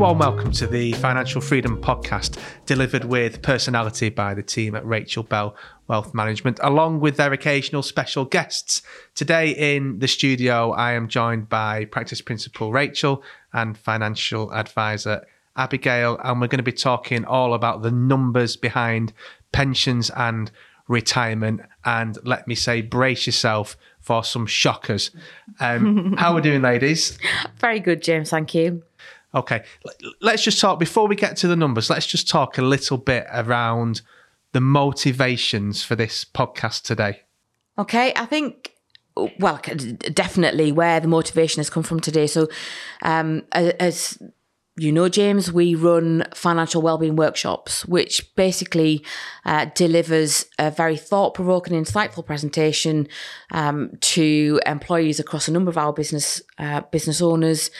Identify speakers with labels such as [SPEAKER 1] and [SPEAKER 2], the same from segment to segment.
[SPEAKER 1] welcome to the Financial Freedom Podcast, delivered with personality by the team at Rachael Bell Wealth Management, along with their occasional special guests. Today in the studio, I am joined by practice principal Rachael and financial advisor Abigail, and we're going to be talking all about the numbers behind pensions and retirement. And let me say, brace yourself for some shockers. Um, how are we doing, ladies?
[SPEAKER 2] Very good, James. Thank you.
[SPEAKER 1] Okay, let's just talk before we get to the numbers. Let's just talk a little bit around the motivations for this podcast today.
[SPEAKER 2] Okay, I think well, definitely where the motivation has come from today. So, um, as you know, James, we run financial wellbeing workshops, which basically uh, delivers a very thought provoking, insightful presentation um, to employees across a number of our business uh, business owners.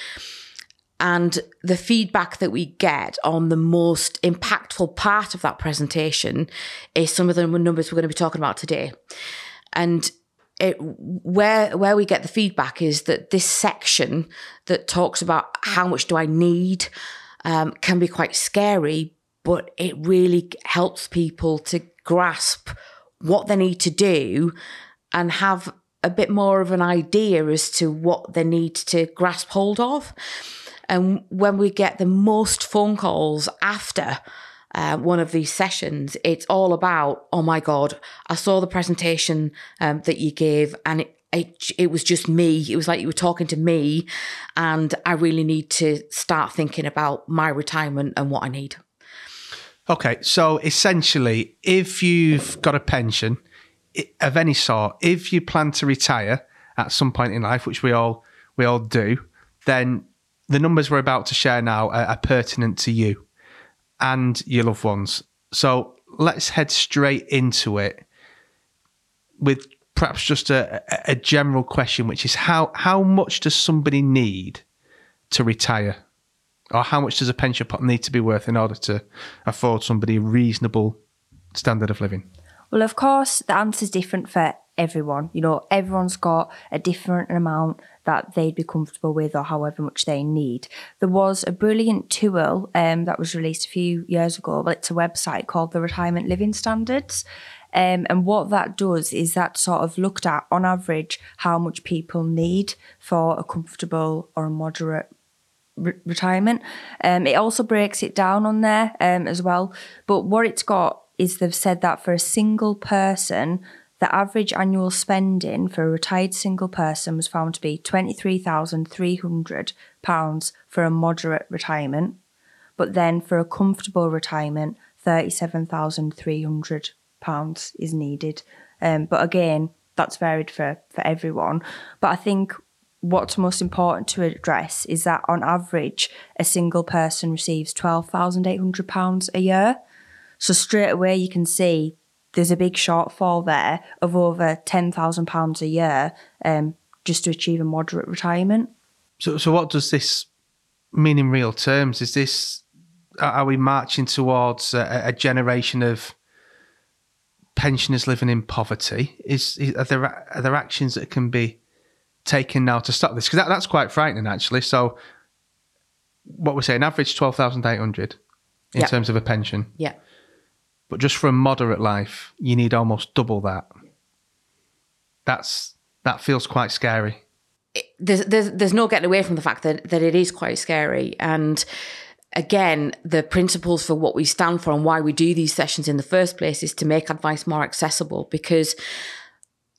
[SPEAKER 2] And the feedback that we get on the most impactful part of that presentation is some of the numbers we're going to be talking about today. And it, where where we get the feedback is that this section that talks about how much do I need um, can be quite scary, but it really helps people to grasp what they need to do and have a bit more of an idea as to what they need to grasp hold of. And when we get the most phone calls after uh, one of these sessions, it's all about, oh my God, I saw the presentation um, that you gave and it, it, it was just me. It was like you were talking to me, and I really need to start thinking about my retirement and what I need.
[SPEAKER 1] Okay, so essentially, if you've got a pension of any sort, if you plan to retire at some point in life, which we all we all do, then the numbers we're about to share now are, are pertinent to you and your loved ones. So let's head straight into it with perhaps just a, a general question, which is how how much does somebody need to retire, or how much does a pension pot need to be worth in order to afford somebody a reasonable standard of living?
[SPEAKER 3] Well, of course, the answer is different for everyone. You know, everyone's got a different amount that they'd be comfortable with or however much they need. There was a brilliant tool um, that was released a few years ago. It's a website called the Retirement Living Standards. Um, and what that does is that sort of looked at on average how much people need for a comfortable or a moderate re- retirement. Um, it also breaks it down on there um, as well. But what it's got is they've said that for a single person, the average annual spending for a retired single person was found to be £23,300 for a moderate retirement, but then for a comfortable retirement, £37,300 is needed. Um, but again, that's varied for, for everyone. But I think what's most important to address is that on average, a single person receives £12,800 a year. So straight away, you can see there's a big shortfall there of over £10,000 a year um, just to achieve a moderate retirement.
[SPEAKER 1] So, so what does this mean in real terms? Is this, are we marching towards a, a generation of pensioners living in poverty? Is, is, are there are there actions that can be taken now to stop this? Because that, that's quite frightening, actually. So, what we're saying, average twelve thousand eight hundred in yep. terms of a pension.
[SPEAKER 2] Yeah.
[SPEAKER 1] But just for a moderate life, you need almost double that. That's that feels quite scary.
[SPEAKER 2] there's, there's there's no getting away from the fact that that it is quite scary and again the principles for what we stand for and why we do these sessions in the first place is to make advice more accessible because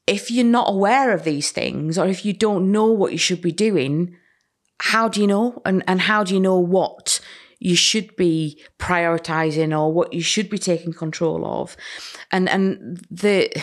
[SPEAKER 2] if you're not aware of these things or if you don't know what you should be doing how do you know and and how do you know what you should be prioritizing or what you should be taking control of. And and the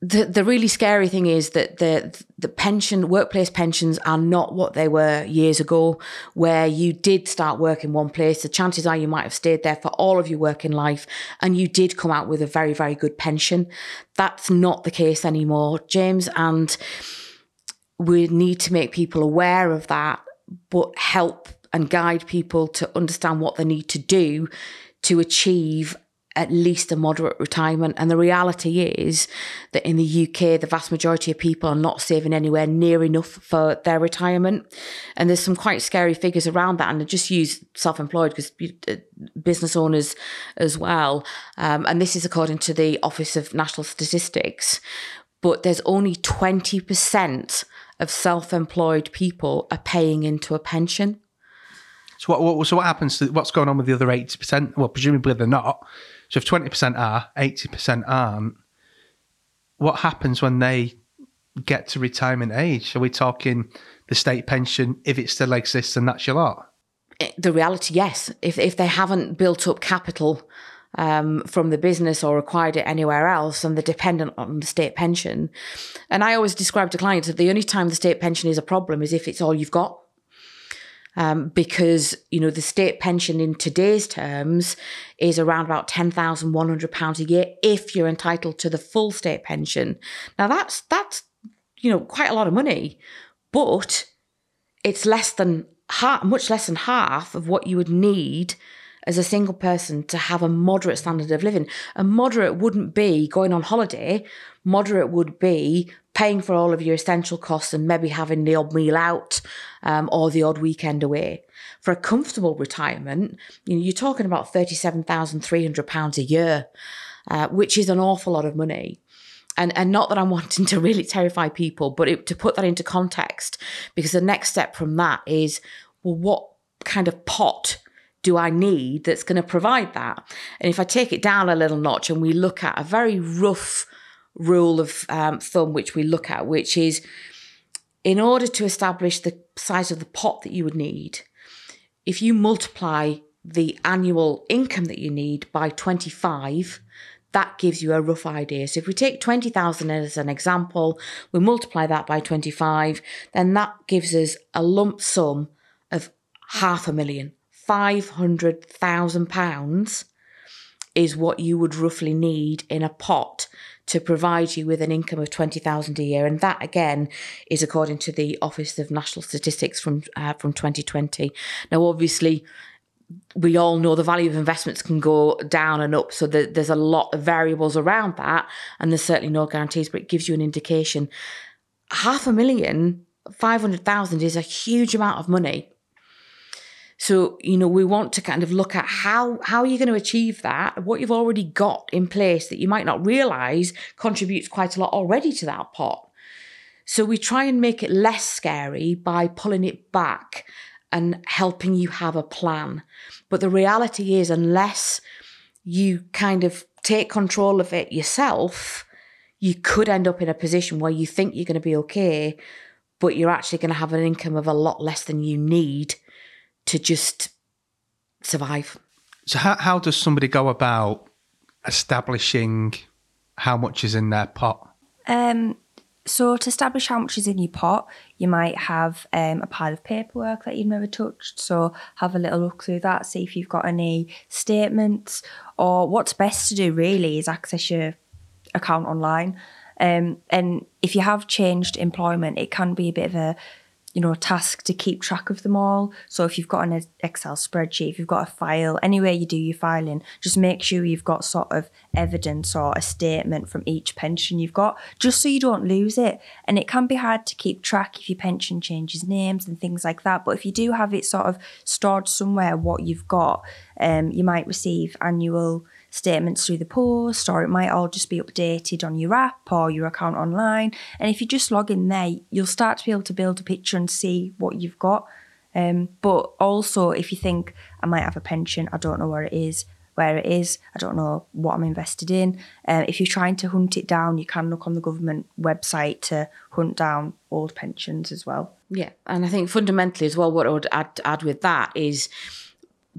[SPEAKER 2] the the really scary thing is that the the pension workplace pensions are not what they were years ago where you did start work in one place. The chances are you might have stayed there for all of your working life and you did come out with a very very good pension. That's not the case anymore james. And we need to make people aware of that but help and guide people to understand what they need to do to achieve at least a moderate retirement. And the reality is that in the UK, the vast majority of people are not saving anywhere near enough for their retirement. And there's some quite scary figures around that. And I just use self employed because uh, business owners as well. Um, and this is according to the Office of National Statistics. But there's only 20% of self employed people are paying into a pension.
[SPEAKER 1] So what, what, so what happens to what's going on with the other 80%? Well, presumably they're not. So if 20% are, 80% aren't, what happens when they get to retirement age? Are we talking the state pension, if it still exists, and that's your lot?
[SPEAKER 2] The reality, yes. If, if they haven't built up capital um, from the business or acquired it anywhere else and they're dependent on the state pension. And I always describe to clients that the only time the state pension is a problem is if it's all you've got um, because you know the state pension in today's terms is around about ten thousand one hundred pounds a year if you're entitled to the full state pension. Now that's that's you know quite a lot of money, but it's less than half, much less than half of what you would need as a single person to have a moderate standard of living. A moderate wouldn't be going on holiday. Moderate would be paying for all of your essential costs and maybe having the odd meal out um, or the odd weekend away. For a comfortable retirement, you know, you're talking about £37,300 a year, uh, which is an awful lot of money. And, and not that I'm wanting to really terrify people, but it, to put that into context, because the next step from that is, well, what kind of pot do I need that's going to provide that? And if I take it down a little notch and we look at a very rough rule of um, thumb, which we look at, which is in order to establish the size of the pot that you would need, if you multiply the annual income that you need by 25, that gives you a rough idea. So if we take 20,000 as an example, we multiply that by 25, then that gives us a lump sum of half a million. £500,000 is what you would roughly need in a pot to provide you with an income of 20,000 a year. And that again is according to the Office of National Statistics from uh, from 2020 now obviously we all know the value of investments can go down and up so the, there's a lot of variables around that and there's certainly no guarantees but it gives you an indication. Half a million 500,000 is a huge amount of money so, you know, we want to kind of look at how how are you going to achieve that? What you've already got in place that you might not realize contributes quite a lot already to that pot. So we try and make it less scary by pulling it back and helping you have a plan. But the reality is unless you kind of take control of it yourself, you could end up in a position where you think you're going to be okay, but you're actually going to have an income of a lot less than you need to just survive.
[SPEAKER 1] So, how, how does somebody go about establishing how much is in their pot?
[SPEAKER 3] Um, so, to establish how much is in your pot, you might have um, a pile of paperwork that you've never touched. So, have a little look through that, see if you've got any statements, or what's best to do really is access your account online. Um, and if you have changed employment, it can be a bit of a you know, task to keep track of them all. So if you've got an Excel spreadsheet, if you've got a file, anywhere you do your filing, just make sure you've got sort of evidence or a statement from each pension you've got, just so you don't lose it. And it can be hard to keep track if your pension changes names and things like that. But if you do have it sort of stored somewhere, what you've got, um, you might receive annual statements through the post, or it might all just be updated on your app or your account online. And if you just log in there, you'll start to be able to build a picture and see what you've got. Um, but also, if you think I might have a pension, I don't know where it is, where it is, I don't know what I'm invested in. Uh, if you're trying to hunt it down, you can look on the government website to hunt down old pensions as well.
[SPEAKER 2] Yeah, and I think fundamentally as well, what I would add, add with that is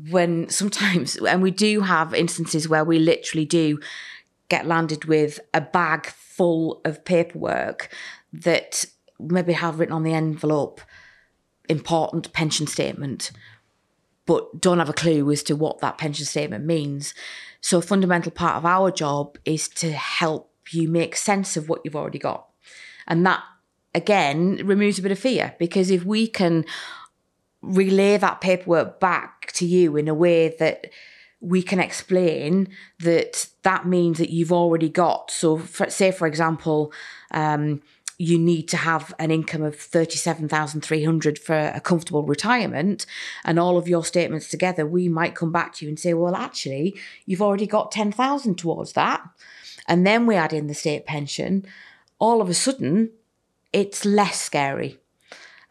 [SPEAKER 2] when sometimes, and we do have instances where we literally do get landed with a bag full of paperwork that maybe have written on the envelope important pension statement, but don't have a clue as to what that pension statement means. So, a fundamental part of our job is to help you make sense of what you've already got. And that, again, removes a bit of fear because if we can relay that paperwork back to you in a way that we can explain that that means that you've already got. So, for, say, for example, um, you need to have an income of 37,300 for a comfortable retirement and all of your statements together, we might come back to you and say, well, actually, you've already got 10,000 towards that. And then we add in the state pension. All of a sudden, it's less scary.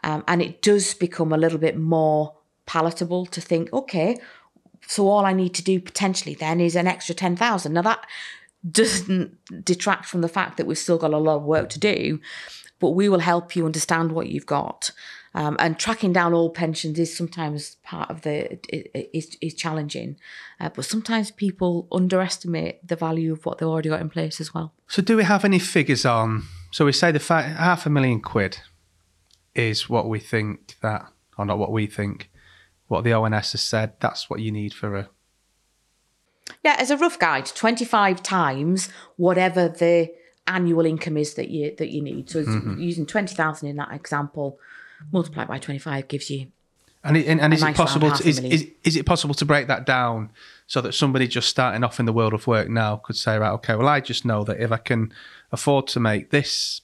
[SPEAKER 2] Um, and it does become a little bit more palatable to think, okay, so all I need to do potentially then is an extra 10,000. Now that doesn't detract from the fact that we've still got a lot of work to do, but we will help you understand what you've got. Um, and tracking down all pensions is sometimes part of the is is challenging, uh, but sometimes people underestimate the value of what they've already got in place as well.
[SPEAKER 1] So, do we have any figures on? So we say the fa- half a million quid is what we think that, or not what we think, what the ONS has said. That's what you need for a
[SPEAKER 2] yeah, as a rough guide, 25 times whatever the annual income is that you that you need. So mm-hmm. using 20,000 in that example, multiplied by 25 gives you
[SPEAKER 1] and, it, and, and is it possible to, is, is, is it possible to break that down so that somebody just starting off in the world of work now could say right okay well I just know that if I can afford to make this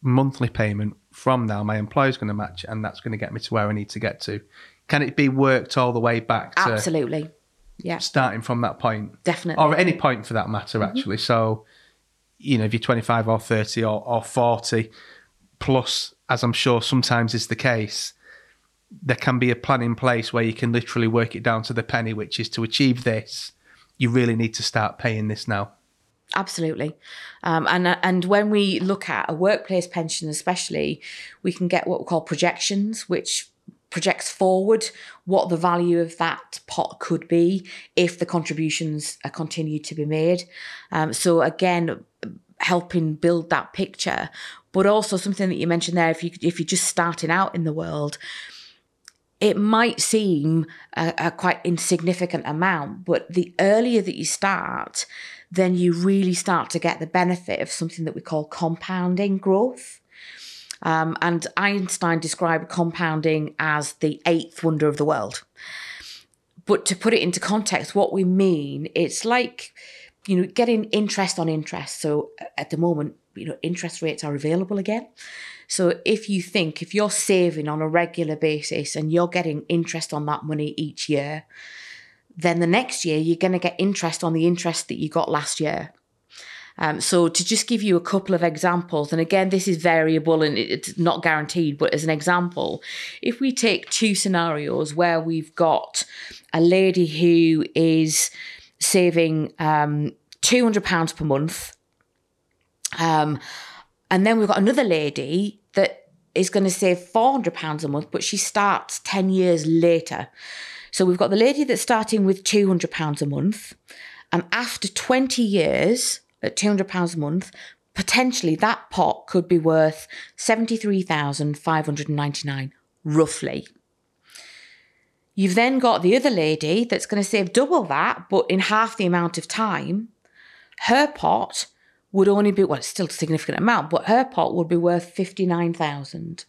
[SPEAKER 1] monthly payment from now my employer's going to match it and that's going to get me to where I need to get to can it be worked all the way back to
[SPEAKER 2] absolutely yeah.
[SPEAKER 1] Starting from that point.
[SPEAKER 2] Definitely.
[SPEAKER 1] Or any point for that matter, mm-hmm. actually. So, you know, if you're 25 or 30 or, or 40, plus, as I'm sure sometimes is the case, there can be a plan in place where you can literally work it down to the penny, which is to achieve this, you really need to start paying this now.
[SPEAKER 2] Absolutely, um, and and when we look at a workplace pension, especially, we can get what we call projections, which projects forward what the value of that pot could be if the contributions are continued to be made. Um, so again, helping build that picture, but also something that you mentioned there. If you if you're just starting out in the world, it might seem a, a quite insignificant amount, but the earlier that you start, then you really start to get the benefit of something that we call compounding growth. Um, and Einstein described compounding as the eighth wonder of the world. But to put it into context, what we mean, it's like, you know, getting interest on interest. So at the moment, you know, interest rates are available again. So if you think if you're saving on a regular basis and you're getting interest on that money each year, then the next year you're going to get interest on the interest that you got last year. Um, so to just give you a couple of examples, and again, this is variable and it's not guaranteed, but as an example, if we take two scenarios where we've got a lady who is saving um, £200 per month, um, and then we've got another lady that is going to save £400 a month, but she starts 10 years later. So we've got the lady that's starting with £200 a month, and after 20 years, at £200 a month, potentially that pot could be worth 73,599 roughly. You've then got the other lady that's going to save double that, but in half the amount of time. Her pot would only be, well, it's still a significant amount, but her pot would be worth 59,000.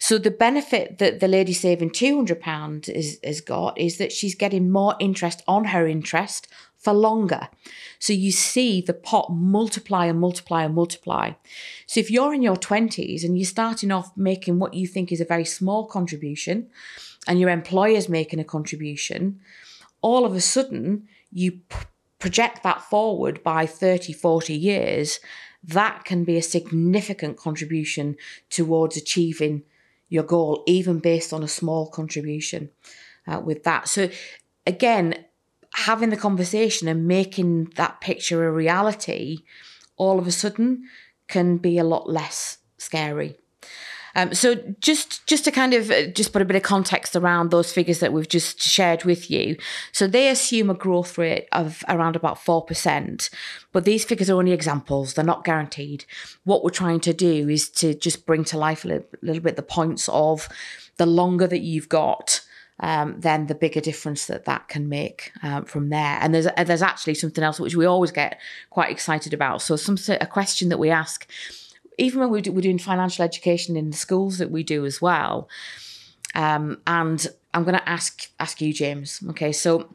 [SPEAKER 2] So the benefit that the lady saving £200 is, has got is that she's getting more interest on her interest for longer. So you see the pot multiply and multiply and multiply. So if you're in your 20s and you're starting off making what you think is a very small contribution and your employer's making a contribution, all of a sudden you p- project that forward by 30, 40 years, that can be a significant contribution towards achieving your goal, even based on a small contribution uh, with that. So, again, having the conversation and making that picture a reality all of a sudden can be a lot less scary. Um, so just just to kind of uh, just put a bit of context around those figures that we've just shared with you. So they assume a growth rate of around about four percent, but these figures are only examples; they're not guaranteed. What we're trying to do is to just bring to life a little, little bit the points of the longer that you've got um, then the bigger difference that that can make um, from there. And there's there's actually something else which we always get quite excited about. So some a question that we ask, even when we do, we're doing financial education in the schools that we do as well. Um, and I'm going to ask ask you, James. Okay, so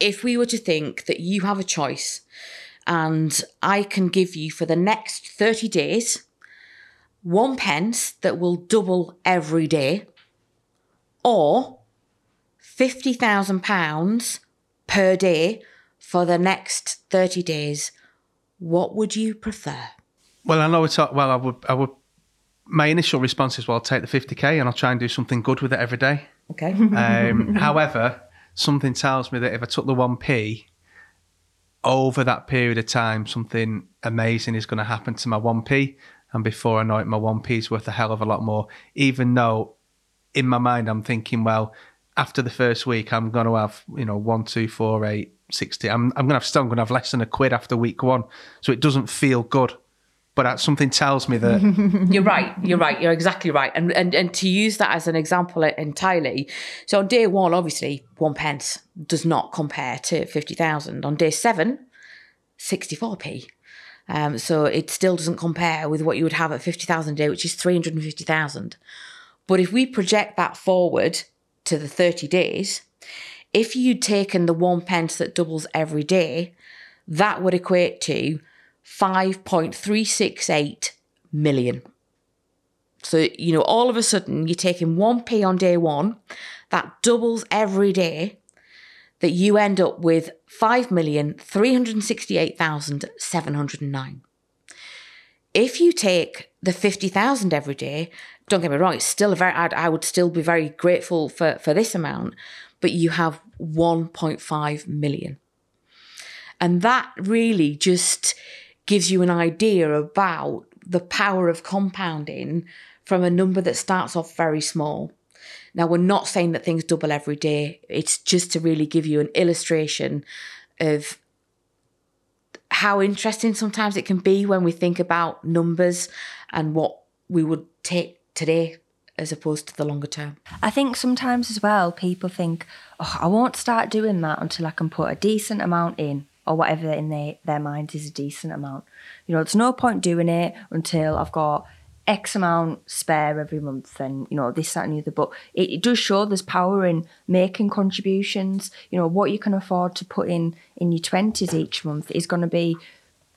[SPEAKER 2] if we were to think that you have a choice and I can give you for the next 30 days one pence that will double every day or £50,000 per day for the next 30 days, what would you prefer?
[SPEAKER 1] Well, I know it's well. I would. I would. My initial response is, well, I'll take the fifty k and I'll try and do something good with it every day.
[SPEAKER 2] Okay.
[SPEAKER 1] Um, however, something tells me that if I took the one p over that period of time, something amazing is going to happen to my one p, and before I know it, my one p is worth a hell of a lot more. Even though, in my mind, I'm thinking, well, after the first week, I'm going to have you know one, two, four, eight, 60. I'm, I'm going to have still going to have less than a quid after week one. So it doesn't feel good. But something tells me that
[SPEAKER 2] you're right. You're right. You're exactly right. And, and and to use that as an example entirely. So on day one, obviously, one pence does not compare to fifty thousand. On day seven, sixty four p. Um, so it still doesn't compare with what you would have at fifty thousand a day, which is three hundred and fifty thousand. But if we project that forward to the thirty days, if you'd taken the one pence that doubles every day, that would equate to 5.368 million. So, you know, all of a sudden you're taking 1p on day one, that doubles every day, that you end up with 5,368,709. If you take the 50,000 every day, don't get me wrong, it's still a very, I'd, I would still be very grateful for, for this amount, but you have 1.5 million. And that really just gives you an idea about the power of compounding from a number that starts off very small. Now, we're not saying that things double every day, it's just to really give you an illustration of how interesting sometimes it can be when we think about numbers and what we would take today as opposed to the longer term.
[SPEAKER 3] I think sometimes as well, people think, oh, I won't start doing that until I can put a decent amount in or whatever in their, their minds is a decent amount. You know, there's no point doing it until I've got X amount spare every month and, you know, this, that, and the other. But it, it does show there's power in making contributions. You know, what you can afford to put in in your 20s each month is going to be,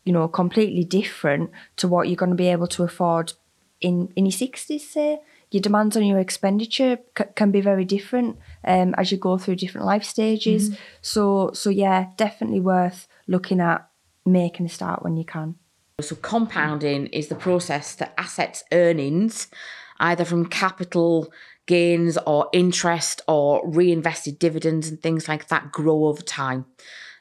[SPEAKER 3] you know, completely different to what you're going to be able to afford in, in your 60s, say your demands on your expenditure c- can be very different um, as you go through different life stages. Mm-hmm. So, so yeah, definitely worth looking at making a start when you can.
[SPEAKER 2] So, compounding is the process that assets earnings, either from capital gains or interest or reinvested dividends and things like that, grow over time.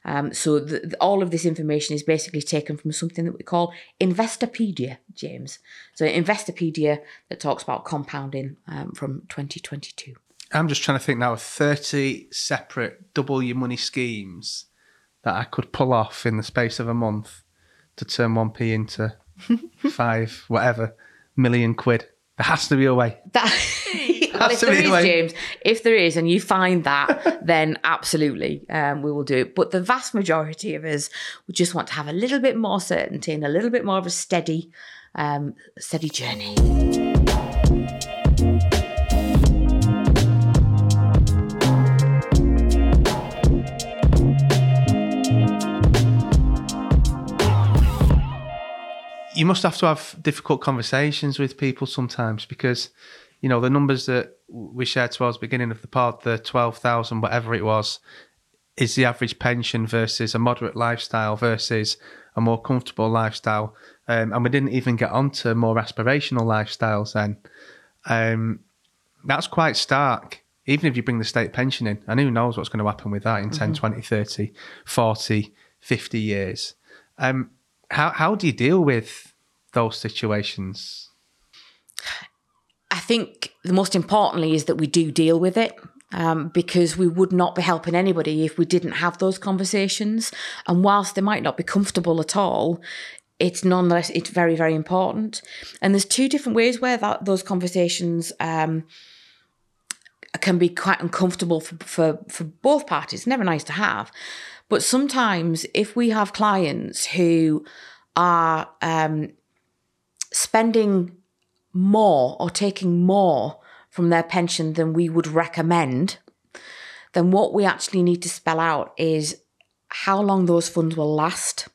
[SPEAKER 2] Um, so the, all of this information is basically taken from something that we call Investopedia, James. So Investopedia that talks about compounding um, from 2022.
[SPEAKER 1] I'm just trying to think now of 30 separate double your money schemes that I could pull off in the space of a month to turn 1p into five, whatever, million quid. There has to be a way.
[SPEAKER 2] That well, if there is, James, if there is, and you find that, then absolutely, um, we will do it. But the vast majority of us would just want to have a little bit more certainty and a little bit more of a steady, um, steady journey.
[SPEAKER 1] You must have to have difficult conversations with people sometimes because you know the numbers that we shared towards the beginning of the pod the 12,000 whatever it was is the average pension versus a moderate lifestyle versus a more comfortable lifestyle. Um, and we didn't even get onto more aspirational lifestyles then. Um, that's quite stark. Even if you bring the state pension in and who knows what's going to happen with that in mm-hmm. 10 20 30 40 50 years. Um, how how do you deal with those situations?
[SPEAKER 2] I think the most importantly is that we do deal with it. Um, because we would not be helping anybody if we didn't have those conversations. And whilst they might not be comfortable at all, it's nonetheless it's very very important. And there's two different ways where that those conversations um, can be quite uncomfortable for, for for both parties. Never nice to have. But sometimes, if we have clients who are um, spending more or taking more from their pension than we would recommend, then what we actually need to spell out is how long those funds will last.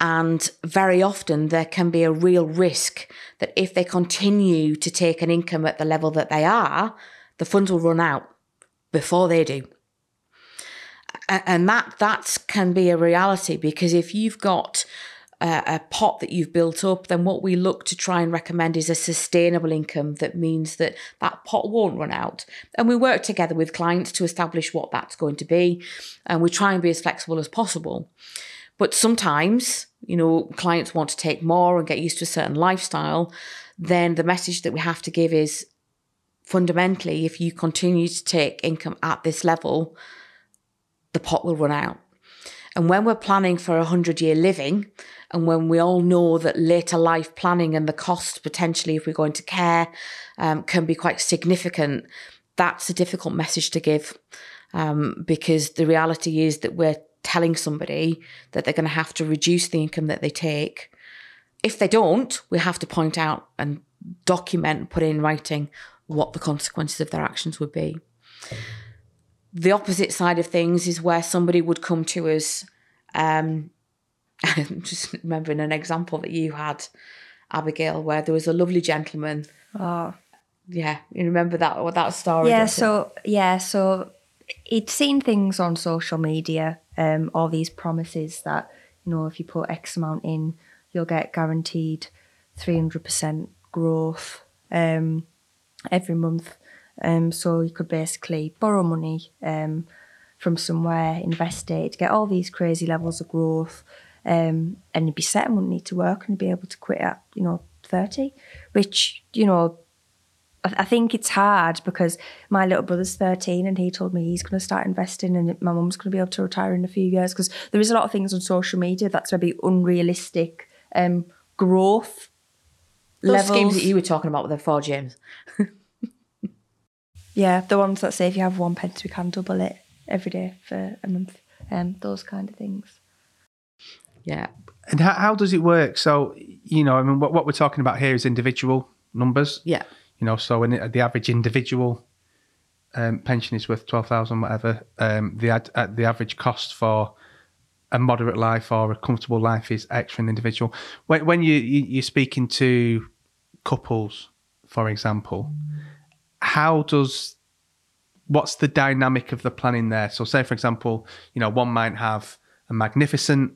[SPEAKER 2] And very often there can be a real risk that if they continue to take an income at the level that they are, the funds will run out before they do. And that that can be a reality because if you've got a, a pot that you've built up, then what we look to try and recommend is a sustainable income that means that that pot won't run out. And we work together with clients to establish what that's going to be, and we try and be as flexible as possible. But sometimes, you know, clients want to take more and get used to a certain lifestyle. Then the message that we have to give is fundamentally, if you continue to take income at this level, the pot will run out. And when we're planning for a 100 year living, and when we all know that later life planning and the cost potentially, if we're going to care, um, can be quite significant, that's a difficult message to give um, because the reality is that we're telling somebody that they're going to have to reduce the income that they take. If they don't, we have to point out and document and put in writing what the consequences of their actions would be. The opposite side of things is where somebody would come to us. Um, just remembering an example that you had, Abigail, where there was a lovely gentleman.
[SPEAKER 3] Oh,
[SPEAKER 2] Yeah, you remember that that story?
[SPEAKER 3] yeah. So yeah, so he'd seen things on social media, um, all these promises that you know if you put X amount in, you'll get guaranteed three hundred percent growth um, every month. Um, so you could basically borrow money um, from somewhere, invest it, get all these crazy levels of growth, um, and you'd be set and wouldn't need to work and be able to quit at you know thirty, which you know I I think it's hard because my little brother's 13 and he told me he's going to start investing and my mum's going to be able to retire in a few years because there is a lot of things on social media that's maybe unrealistic um, growth
[SPEAKER 2] Those
[SPEAKER 3] levels.
[SPEAKER 2] schemes that you were talking about with the four James.
[SPEAKER 3] yeah, the ones that say if you have one pence, we can double it every day for a month. Um, those kind of things.
[SPEAKER 2] Yeah.
[SPEAKER 1] And how, how does it work? So, you know, I mean, what, what we're talking about here is individual numbers.
[SPEAKER 2] Yeah.
[SPEAKER 1] You know, so when the average individual um, pension is worth twelve thousand, whatever, um, the ad, uh, the average cost for a moderate life or a comfortable life is extra for an individual. When, when you, you you're speaking to couples, for example, how does what's the dynamic of the planning there? So, say for example, you know, one might have a magnificent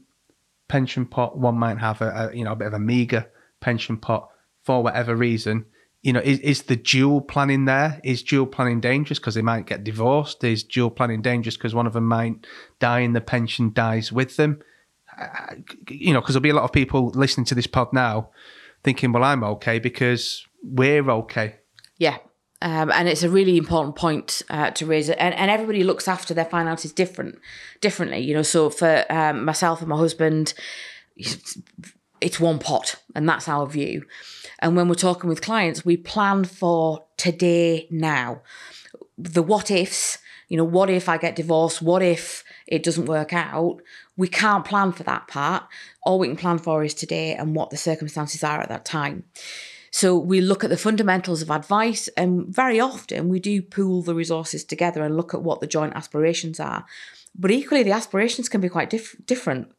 [SPEAKER 1] pension pot, one might have a, a you know a bit of a meager pension pot for whatever reason. You know, is, is the dual planning there? Is dual planning dangerous because they might get divorced? Is dual planning dangerous because one of them might die and the pension dies with them? Uh, You know, because there'll be a lot of people listening to this pod now thinking, well, I'm okay because we're okay.
[SPEAKER 2] Yeah. Um, and it's a really important point uh, to raise. And, and everybody looks after their finances different, differently. You know, so for um, myself and my husband, it's, one pot, and that's our view. And when we're talking with clients, we plan for today, now. The what ifs, you know, what if I get divorced? What if it doesn't work out? We can't plan for that part. All we can plan for is today and what the circumstances are at that time. So we look at the fundamentals of advice, and very often we do pool the resources together and look at what the joint aspirations are. But equally, the aspirations can be quite diff- different.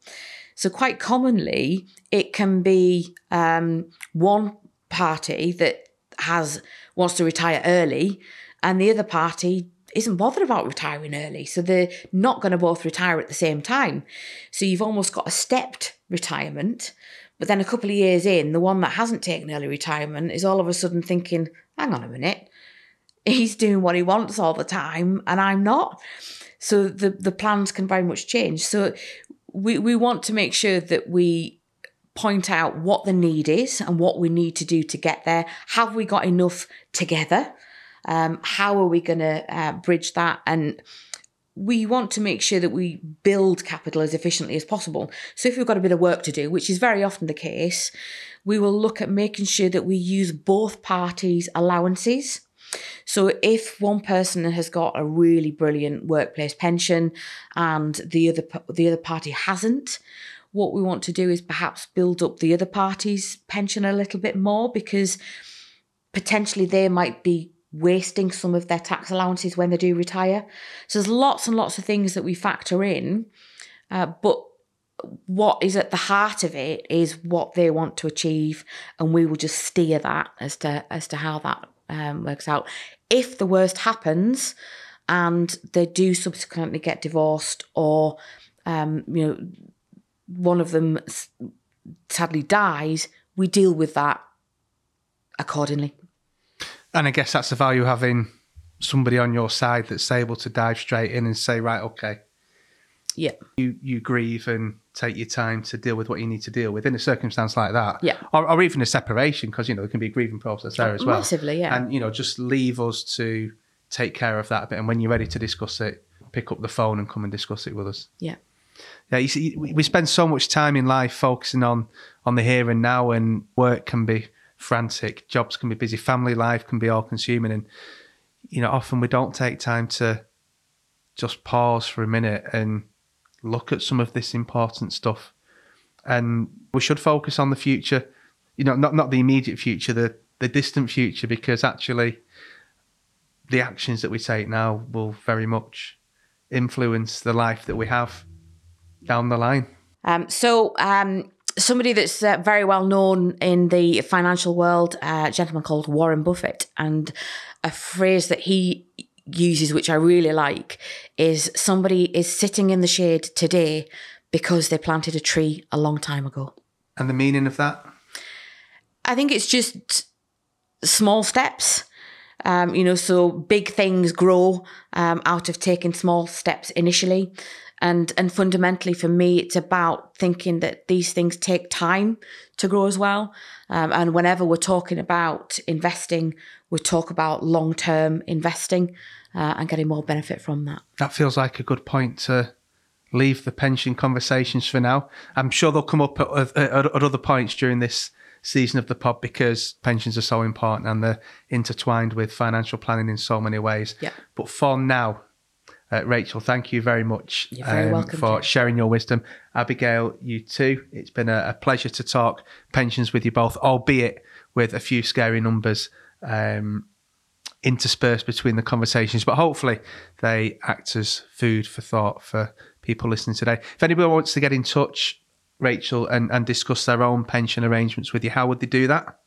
[SPEAKER 2] So quite commonly, it can be um, one party that has wants to retire early, and the other party isn't bothered about retiring early. So they're not going to both retire at the same time. So you've almost got a stepped retirement. But then a couple of years in, the one that hasn't taken early retirement is all of a sudden thinking, hang on a minute, he's doing what he wants all the time and I'm not. So the, the plans can very much change. So we, we want to make sure that we point out what the need is and what we need to do to get there. Have we got enough together? Um, how are we going to uh, bridge that? And we want to make sure that we build capital as efficiently as possible. So if we've got a bit of work to do, which is very often the case, we will look at making sure that we use both parties' allowances. So if one person has got a really brilliant workplace pension and the other the other party hasn't, what we want to do is perhaps build up the other party's pension a little bit more because potentially they might be wasting some of their tax allowances when they do retire. So there's lots and lots of things that we factor in, uh, but what is at the heart of it is what they want to achieve, and we will just steer that as to as to how that um, works out. If the worst happens and they do subsequently get divorced, or um, you know, one of them sadly dies, we deal with that accordingly.
[SPEAKER 1] And I guess that's the value of having somebody on your side that's able to dive straight in and say, right, okay,
[SPEAKER 2] yeah,
[SPEAKER 1] you you grieve and take your time to deal with what you need to deal with in a circumstance like that.
[SPEAKER 2] Yeah.
[SPEAKER 1] Or, or even a separation, because, you know, there can be a grieving process there as well.
[SPEAKER 2] Massively, yeah.
[SPEAKER 1] And, you know, just leave us to take care of that a bit. And when you're ready to discuss it, pick up the phone and come and discuss it with us.
[SPEAKER 2] Yeah.
[SPEAKER 1] Yeah, you see, we spend so much time in life focusing on on the here and now, and work can be frantic, jobs can be busy, family life can be all consuming, and you know, often we don't take time to just pause for a minute and look at some of this important stuff. And we should focus on the future, you know, not not the immediate future, the the distant future, because actually, the actions that we take now will very much influence the life that we have down the line.
[SPEAKER 2] Um, so, um, somebody that's uh, very well known in the financial world, uh, a gentleman called Warren Buffett, and a phrase that he uses, which I really like, is somebody is sitting in the shade today because they planted a tree a long time ago.
[SPEAKER 1] And the meaning of that?
[SPEAKER 2] I think it's just small steps. Um, you know, so big things grow um, out of taking small steps initially. And and fundamentally for me, it's about thinking that these things take time to grow as well. Um, and whenever we're talking about investing, we talk about long term investing uh, and getting more benefit from that.
[SPEAKER 1] That feels like a good point to leave the pension conversations for now. I'm sure they'll come up at, at, at other points during this season of the pod because pensions are so important and they're intertwined with financial planning in so many ways.
[SPEAKER 2] Yeah.
[SPEAKER 1] But for now, uh, Rachael, thank you very much
[SPEAKER 2] very
[SPEAKER 1] um,
[SPEAKER 2] welcome,
[SPEAKER 1] for sharing your wisdom. Abigail, you too. It's been a, a pleasure to talk pensions with you both, albeit with a few scary numbers um, interspersed between the conversations. But hopefully, they act as food for thought for people listening today. If anybody wants to get in touch, Rachael, and, and discuss their own pension arrangements with you, how would they do that?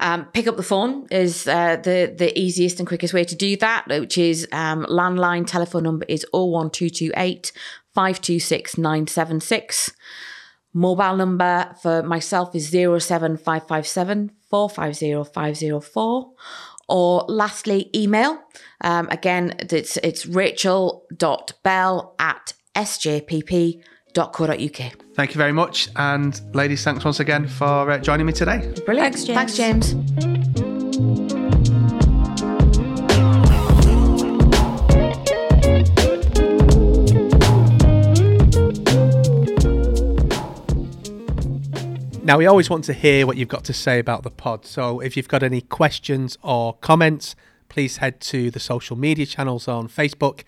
[SPEAKER 2] Um, pick up the phone is uh, the the easiest and quickest way to do that, which is um, landline telephone number is 01228 526 976. Mobile number for myself is 07557 450 504. Or lastly, email. Um, again, it's, it's rachel.bell at sjpp.co.uk.
[SPEAKER 1] Thank you very much. And ladies, thanks once again for uh, joining me today.
[SPEAKER 2] Brilliant.
[SPEAKER 3] Thanks, James.
[SPEAKER 2] Thanks, James.
[SPEAKER 1] Now, we always want to hear what you've got to say about the pod. So if you've got any questions or comments, please head to the social media channels on Facebook,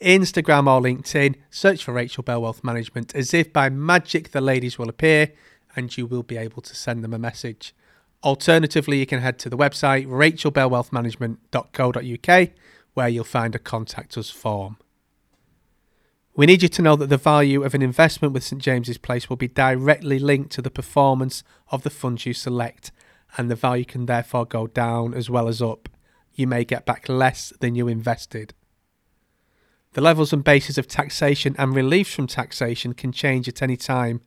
[SPEAKER 1] Instagram, or LinkedIn. Search for Rachael Bell Wealth Management. As if by magic, the ladies will appear and you will be able to send them a message. Alternatively, you can head to the website rachelbellwealthmanagement.co.uk where you'll find a contact us form. We need you to know that the value of an investment with St James's Place will be directly linked to the performance of the funds you select, and the value can therefore go down as well as up. You may get back less than you invested. The levels and basis of taxation and reliefs from taxation can change at any time.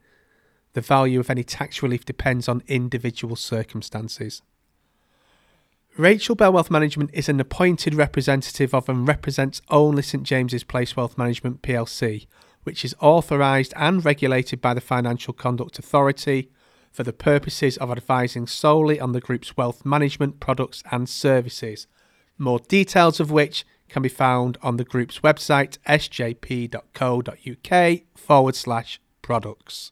[SPEAKER 1] The value of any tax relief depends on individual circumstances. Rachael Bell Wealth Management is an appointed representative of and represents only St James's Place Wealth Management plc, which is authorised and regulated by the Financial Conduct Authority for the purposes of advising solely on the group's wealth management products and services, more details of which can be found on the group's website sjp.co.uk forward slash products.